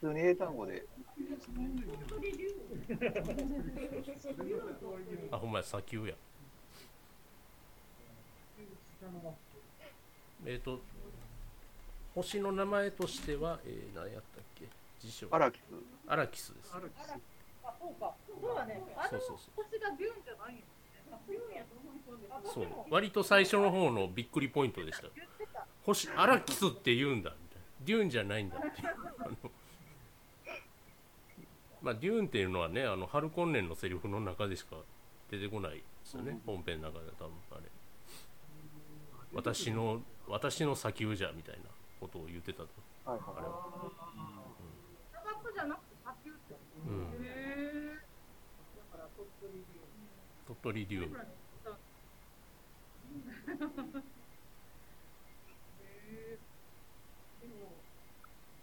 普通に英単語で、あほんまや砂丘やえっ、と星の名前としては、えー、何やったっけ？辞書アラキス。アラキスですあそうか。そうだね。あのそうそうそう星がデューンじゃないんや。デューンやと思い込んでた。そう割と最初の方のびっくりポイントでした。星アラキスって言うんだみたいなデューンじゃないんだっていう あのまあデューンっていうのはねあのハルコンネンのセリフの中でしか出てこないですよね、本編の中で多分あれ私の私の砂丘じゃみたいなことを言ってたとはいあれは、じゃなくて砂丘って。うん。だから鳥取デューン。鳥取え。でも、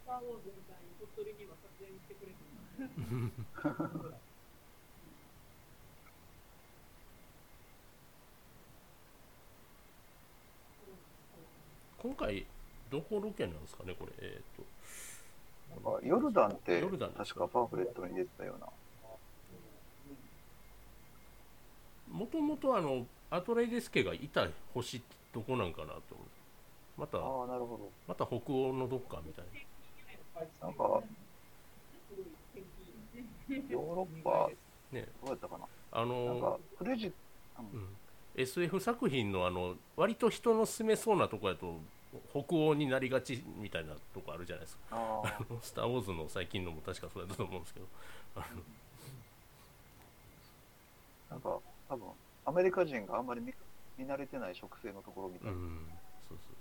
スター・ウォーズみたいに鳥取には撮影に来てくれてる。今回どこロケなんですかねこれ。えっ、と。あヨルダンってヨルダン確かパンフレットに出てたような。もともとあのアトレイデス家がいた星ってどこなんかなと思うまたああ、なるほど。また北欧のどっかみたいな。なんか、ヨーロッパ、ね。どうやったかな？あなんかの、クレジット、うん。SF 作品のあの割と人の住めそうなとこやと北欧になりがちみたいなとこあるじゃないですか。あのスター・ウォーズの最近のも確かそうやったと思うんですけど。なんか、多分アメリカ人があんまり見見慣れてない植生のところみたいな。うんそうそう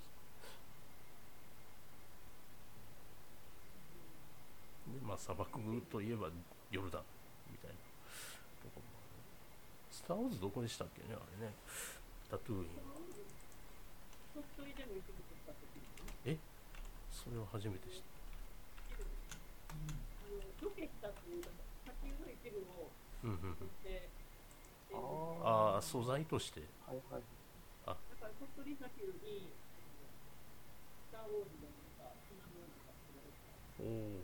そう。でまあ砂漠といえばヨルダンみたいなとこもター・ウォーズどこでしたっけねあれね。タトゥーイン。は鳥取でも一部撮った時にそれは初めて知った。ああ素材として。はいはい。だから鳥取砂丘に・おお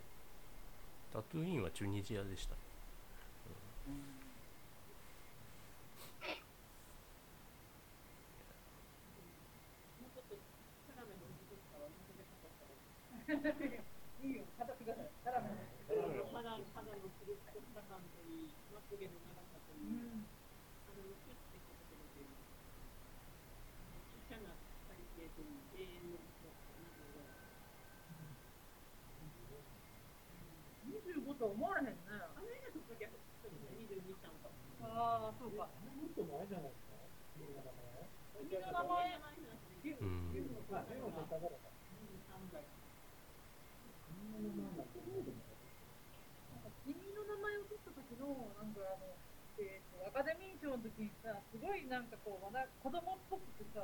タトゥーインはチュニジアでしたもうちょっとキャラメルのこととかは載せてなかったらいいよ、形がキャラメル。肌肌のつるとした感といいまつげの長さといい、あのキュッてこうてるというちっちゃな体型といい永遠の人25と思わへんね。あの映画撮った時は22、3かああ、そうか。もっと前じゃないですか君の名前君の名前うんまあ、でも撮ったからか。3ぐらい君なん。てどうでも君の名前を取った時の、なん。かあの、えー、とアカデミー賞の時にさ、すごいなん。かこう、まだ子供っぽくてさ、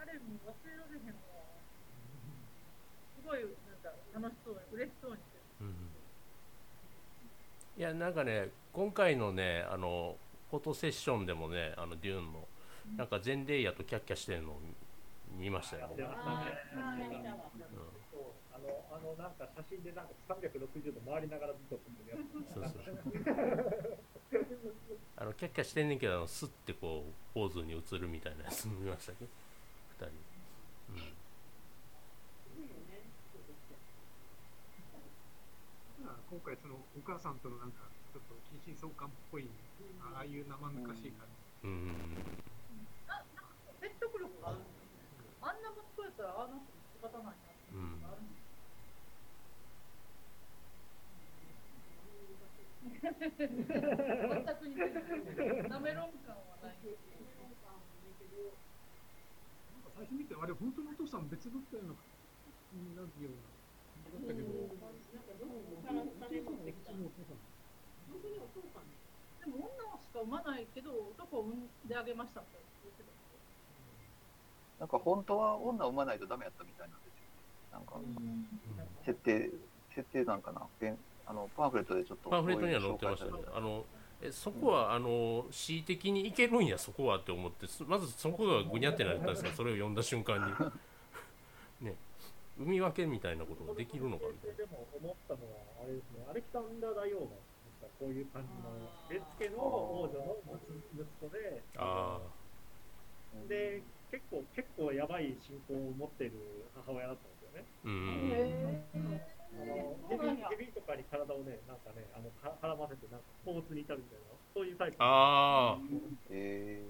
あれもう忘れられへん。わ。すごいなん。か楽しそうに、嬉しそうにしてる。いやなん。かね今回のねあのフォトセッションでもねあのデューンのなん。か全レイヤーとキャッキャしてるのを見ましたよ、あの、なんか写真でなんか360度回りながらずっと撮ってるやつ。そうそうあのキャッキャしてんねんけどあのスッてこうポーズに映るみたいなやつ見ましたけ？ど2人、うん、今回そのお母さんとのなんかちょっと近親相関っぽいああいう生々しい感じ、うん。説得力がある。あんな息子やったら、あの人仕方ないなっていうのがあるんです全く似てなん感はない。なんか最初見てあれ本当のお父さん別だったようなになるような感じだったけど、なんてきたのうちのお父さん本当にお父さんでも女しか産まないけど、男を産んであげましたって。なんか本当は女産まないとダメやったみたいなんですよ。なんか設定、設定なんかな。あのパンフレットでちょっとパンフレットには載ってましたね。あのえそこはあの恣意的にいけるんやそこはって思ってすまずそこがぐにゃってなったんですがそれを読んだ瞬間に。ね。海分けみたいなことができるのかみたいな。でも思ったのは、あれですね、アレキサンダー大王が、こういう感じの、絵付けの王女の息子で、あで、結構、結構やばい信仰を持っている母親だったんですよね。あうんあのヘビヘビとかに体をね、なんかね、あのか絡ませて、なんか放物に至るみたいな、そういうタイプ。あえ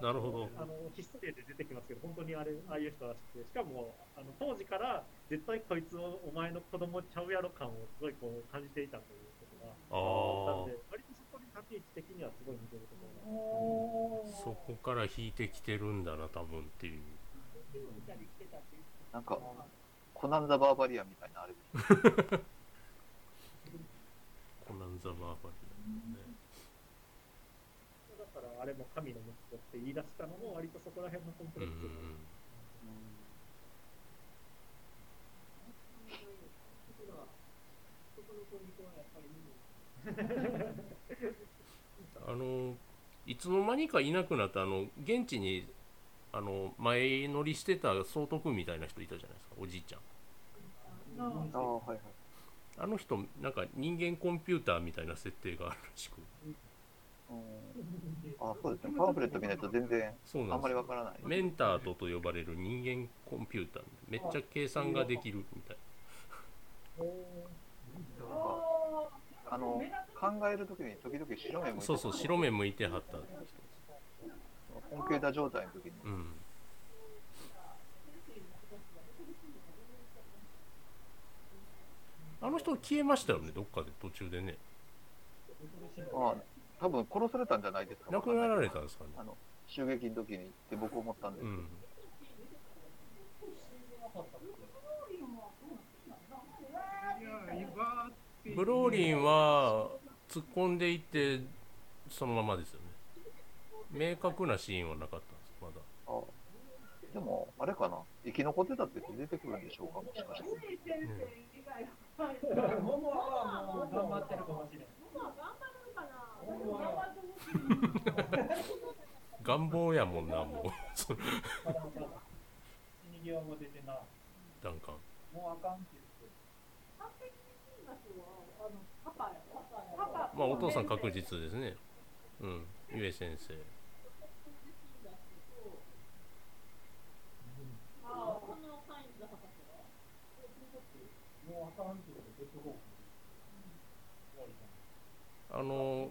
あなるほど。あのヒストリアで出てきますけど、本当にあれああいう人らしくて、しかもあの当時から絶対こいつをお前の子供ちゃうやろ感をすごいこう感じていたということがああったんで、割とそこに立ち位置的にはすごい似てるところが。おあそこから引いてきてるんだな多分っていう。なんか、コナンザ・バーバリアンみたいなあれです。コナンザバーバリね。だからあれも神の息子って言い出したのも割とそこら辺のコンプレックスあのいつの間にかいなくなったあの現地にあの前乗りしてた総督みたいな人いたじゃないですかおじいちゃんああ、はいはい。あの人なんか人間コンピューターみたいな設定があるらしくうんあそうですね。パンフレット見ないと全然あんまそうなんですよりわからない。メンターとと呼ばれる人間コンピューターめっちゃ計算ができるみたいあの、考えるときに時々白目向いてそうそう白目向いてはったコンピューター状態の時に。うんあの人消えましたよねどっかで途中でねあ多分殺されたんじゃないですか。亡くなられたんですかねあの、襲撃の時にって僕思ったんですけど。うんブローリンは突っ込んでいってそのままですよね明確なシーンはなかったんですまだあでも、あれかな。生き残ってたって出てくるんでしょうか、もしかして。先生以外は、もう頑張ってるかもしれん。まあ頑張るかな。い。願望やもんなもうそのまだまだ。死に際も出てな。ダンカンもうあかんって言って。完璧にいい場所は、あの、パパやろ。パパ。まあお父さん確実ですねうんゆえ先生ああ、このサインズ博士は。もうあかんってあの、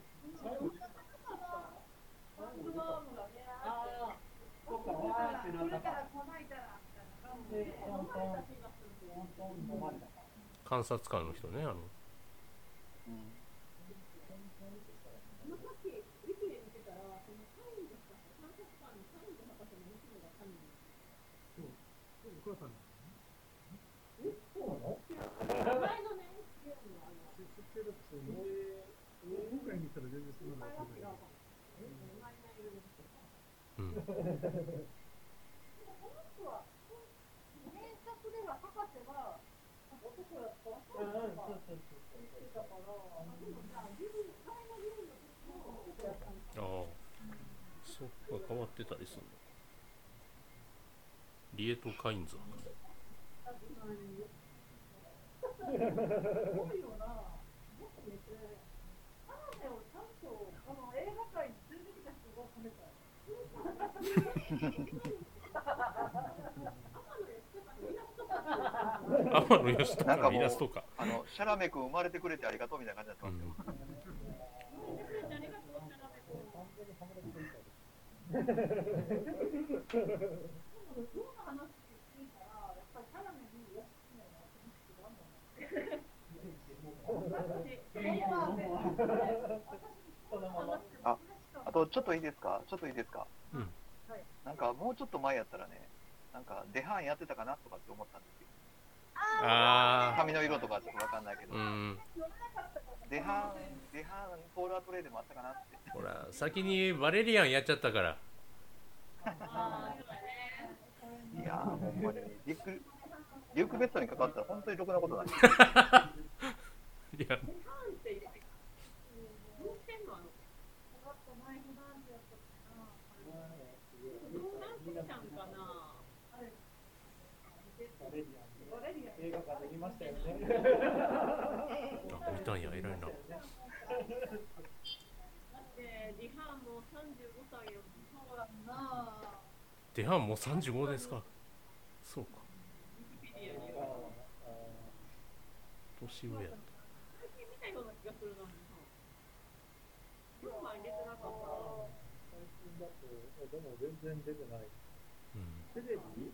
観察官の人ねあのうん。ああ、そっか変わってたりするのリエト・カインズ博士すごいよな。天野義人かイラストかあの、シャラメ君生まれてくれてありがとうみたいな感じになってますよ。でも、どんな話聞いたら、やっぱりキャラメルに安くないなって違う。ああと、ちょっといいですか？ちょっといいですか？うん。はいなんか、もうちょっと前やったらね、なんか、出版やってたかなとかって思ったんですよ。あ髪の色とかちょっとわかんないけど。あう。ん。出版、出版、ポーラートレイでもあったかなって。ほら先にバレリアンやっちゃったから。いやー、ほんまに、リュック、リュックベッドにかかったら本当にろくなことない。いや映画館で見ましたよね。あ見たんや偉いなリハも35歳よ。そうだな出版もう35ですかそうか年上やった最近見たような気がするな。今は入れてなかった。最近だと、でも全然出てない。うんテレビ？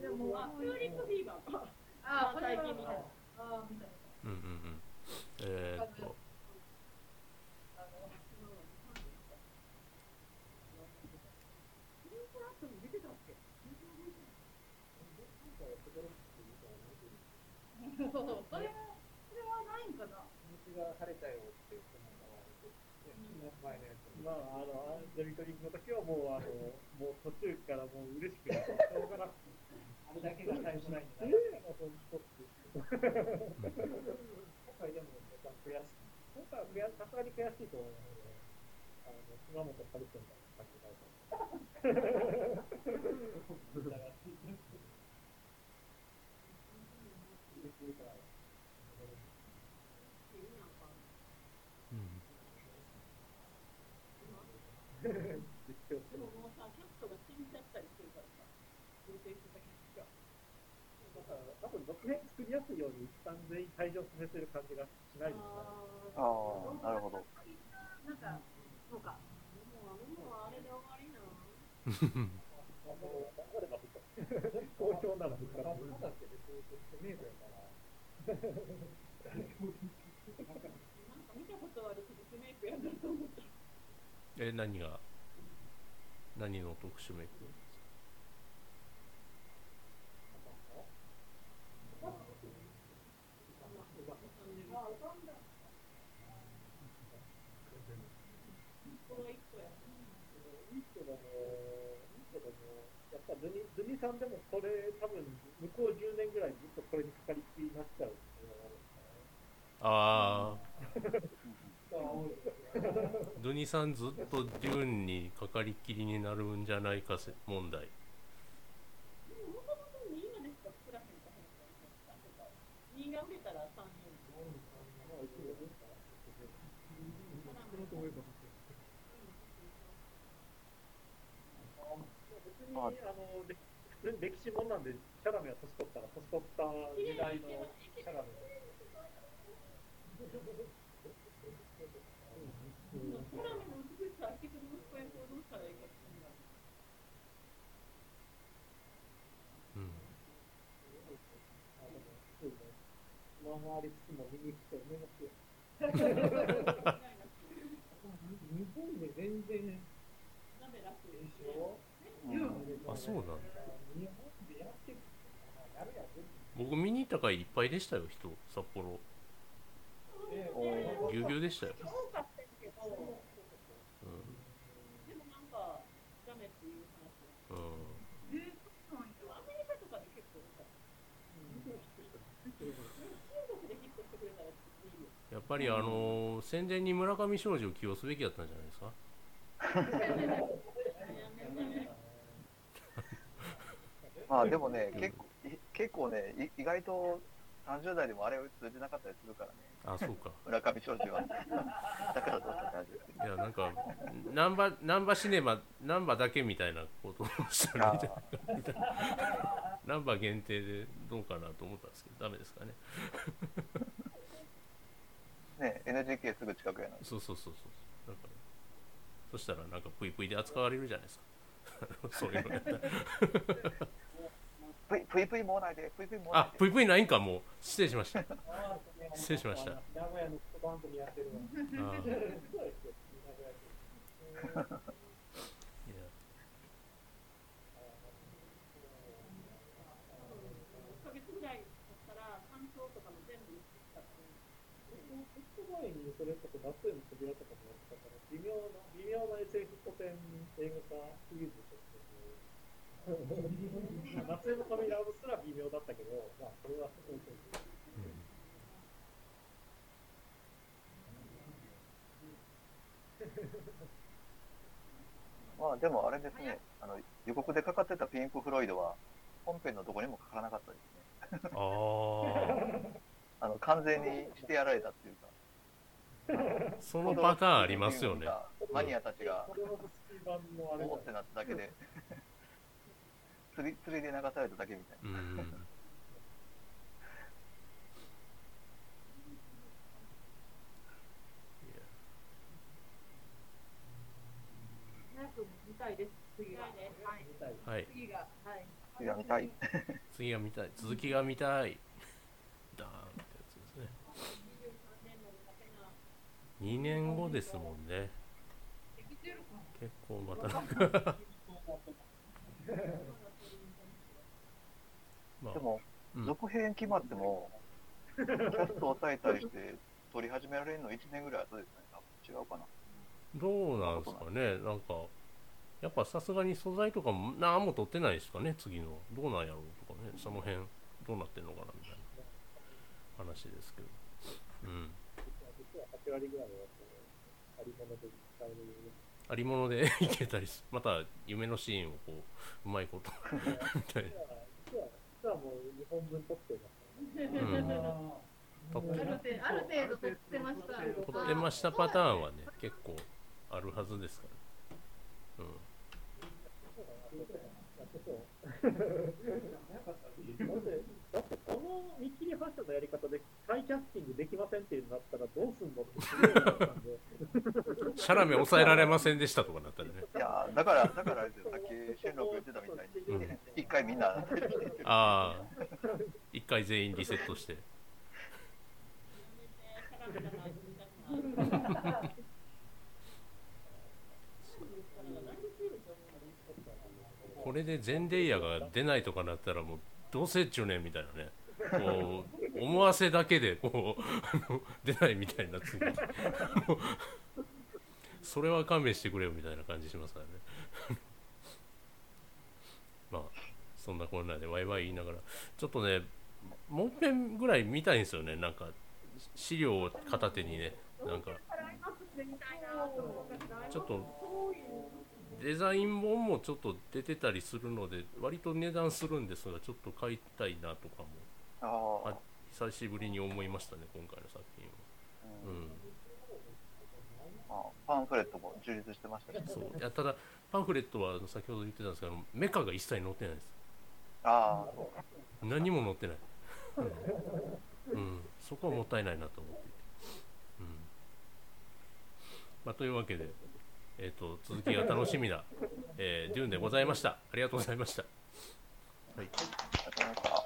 でもあ、チューリップフィーバーか。あ、最近見た。あ、みたいな。うんうんうんえー、っとそ、れは、それはなんかな。道が晴れたよっていうコメントがあって、前のやつ。まあ、あの、アンジェリトリングの時はもう、あの、もう途中からもう嬉しくて、しょうがなくて、あれだけが最初なる。もう。本当。今回でも、やっぱ悔しい。今回は悔しさすがに悔しいと思う。ので、あの、島本カルテンが書き換えた。う。ん実況でももうさ、キャストが死んじゃったりするからさ。予定してたキャストが。だから、作りやすいように一旦全員退場させてる感じがしないですね。ああ、なるほど。なんか、そうか。もう、もうあれで終わりなの。あの、あれば復活。好評なら復活。ただって別にメイクやから。なんか見たことある特殊メイクやなと思った。え何が何の特殊メイクこの一個や。さんでもこれ、多分向こう10年ぐらいずっとこれにかかりっきりになっちゃうっていうのがあるんですかね。ああドニさんずっとデューンにかかりっきりになるんじゃないかせ問題でも、もともと2、が売れたら3、4、まあ一応ですか作ろうと思えば別に、あの歴歴史もんなんで、シャラメは年取ったら、年取った時代のシャラメ。上回りつつも見に行くと思いますよ。日本で全然しょうんあそうなんだ日本でやってるやるやる僕見に行った回いっぱいでしたよ人札幌ぎゅうぎゅうでしたよ、多かったけど、うでもなんか、ダメっていう。んや。アメリカとかで結構多かった。中国でヒットしてくれたらいいよ。やっぱりあのー戦前に村上庄司を起用すべきだったんじゃないですか？まあでもね、結構、い結構ね、い意外と30代でもあれ通じなかったりするからね、あそうか。村上庄司は。だからどうしたって感じですけど。いやなんか難波難波シネマ難波だけみたいなことをしたらいいんじゃないかみたいな 難波限定でどうかなと思ったんですけどダメですかね。ね、NGK すぐ近くやのに。そうそうそうそう。だからそしたらなんかプイプイで扱われるじゃないですか。そういうのやったらぷいぷいぷいもうないで、もうないで。あプイプイないんかもう。失礼しました。失礼しました。名古屋の番組やってるわあーいや。1ヶ月ぐらい経ったら、環境とかも全部移ったから、ちょっと前にそれこそ夏への扉とかもやってたから、微妙な、微妙な SF 古典映画化シリーズとしてこう、夏への扉すら微妙だったけど、まあ、これはそうそうそう。まあでもあれですね、あの予告でかかってたピンク・フロイドは、本編のどこにもかからなかったですね。あ の完全にしてやられたっていうか、そのパターンありますよね。マニアたちがおおってなっただけで、釣り釣りで流されただけみたいな。見たいです、次が。見たいですはい。みたいはい次が、はい。次は見たい。次が見たい続きが見たいダーンってやつですね23年のだけな、2年後ですもんね結構また でも、うん。続編決まっても、キャストを抑えたりして、撮り始められるの1年ぐらい後ですね。違うかな。どうなんですかね。なんかやっぱさすがに素材とかも何も取ってないですかね次の。どうなんやろうとかね。その辺どうなってんのかなみたいな。話ですけど。うん。実は8割ぐらいはありもので いけたりすまた夢のシーンをこううまいこと みたいな実は、もう2本分撮ってますからね。うんある程度、ある程度撮ってました。撮ってましたパターンはね結構あるはずですからうん。だって、この見切り発車のやり方で再キャスティングできませんっていうのになったらどうすんのってすごい思ったんで。シャラメ抑えられませんでしたとかなったらねいやーだから、だからあれですよ、さっき、春六言ってたみたいに、うん一回みんな、ああ一回全員リセットして。これで全レイヤーが出ないとかなったらもうどうせっちゅうねんみたいなね。こう思わせだけでこうあの出ないみたいにな次もうそれは勘弁してくれよみたいな感じしますからね。まあそんなこんなでワイワイ言いながら。ちょっとねもう一遍ぐらい見たいんですよね。なんか資料を片手にね。なんか、ちょっとデザイン本もちょっと出てたりするので割と値段するんですがちょっと買いたいなとかも。ああ久しぶりに思いましたね今回の作品は。うん。まあ、パンフレットも充実してましたし、ね、そう。いやただパンフレットは先ほど言ってたんですけどメカが一切載ってないです。ああ、何も載ってない、うん。うん、そこはもったいないなと思っていて、うん。まあ、というわけで、えー、と続きが楽しみな、えー、デューンでございました。ありがとうございました。ありがとうござい。ました。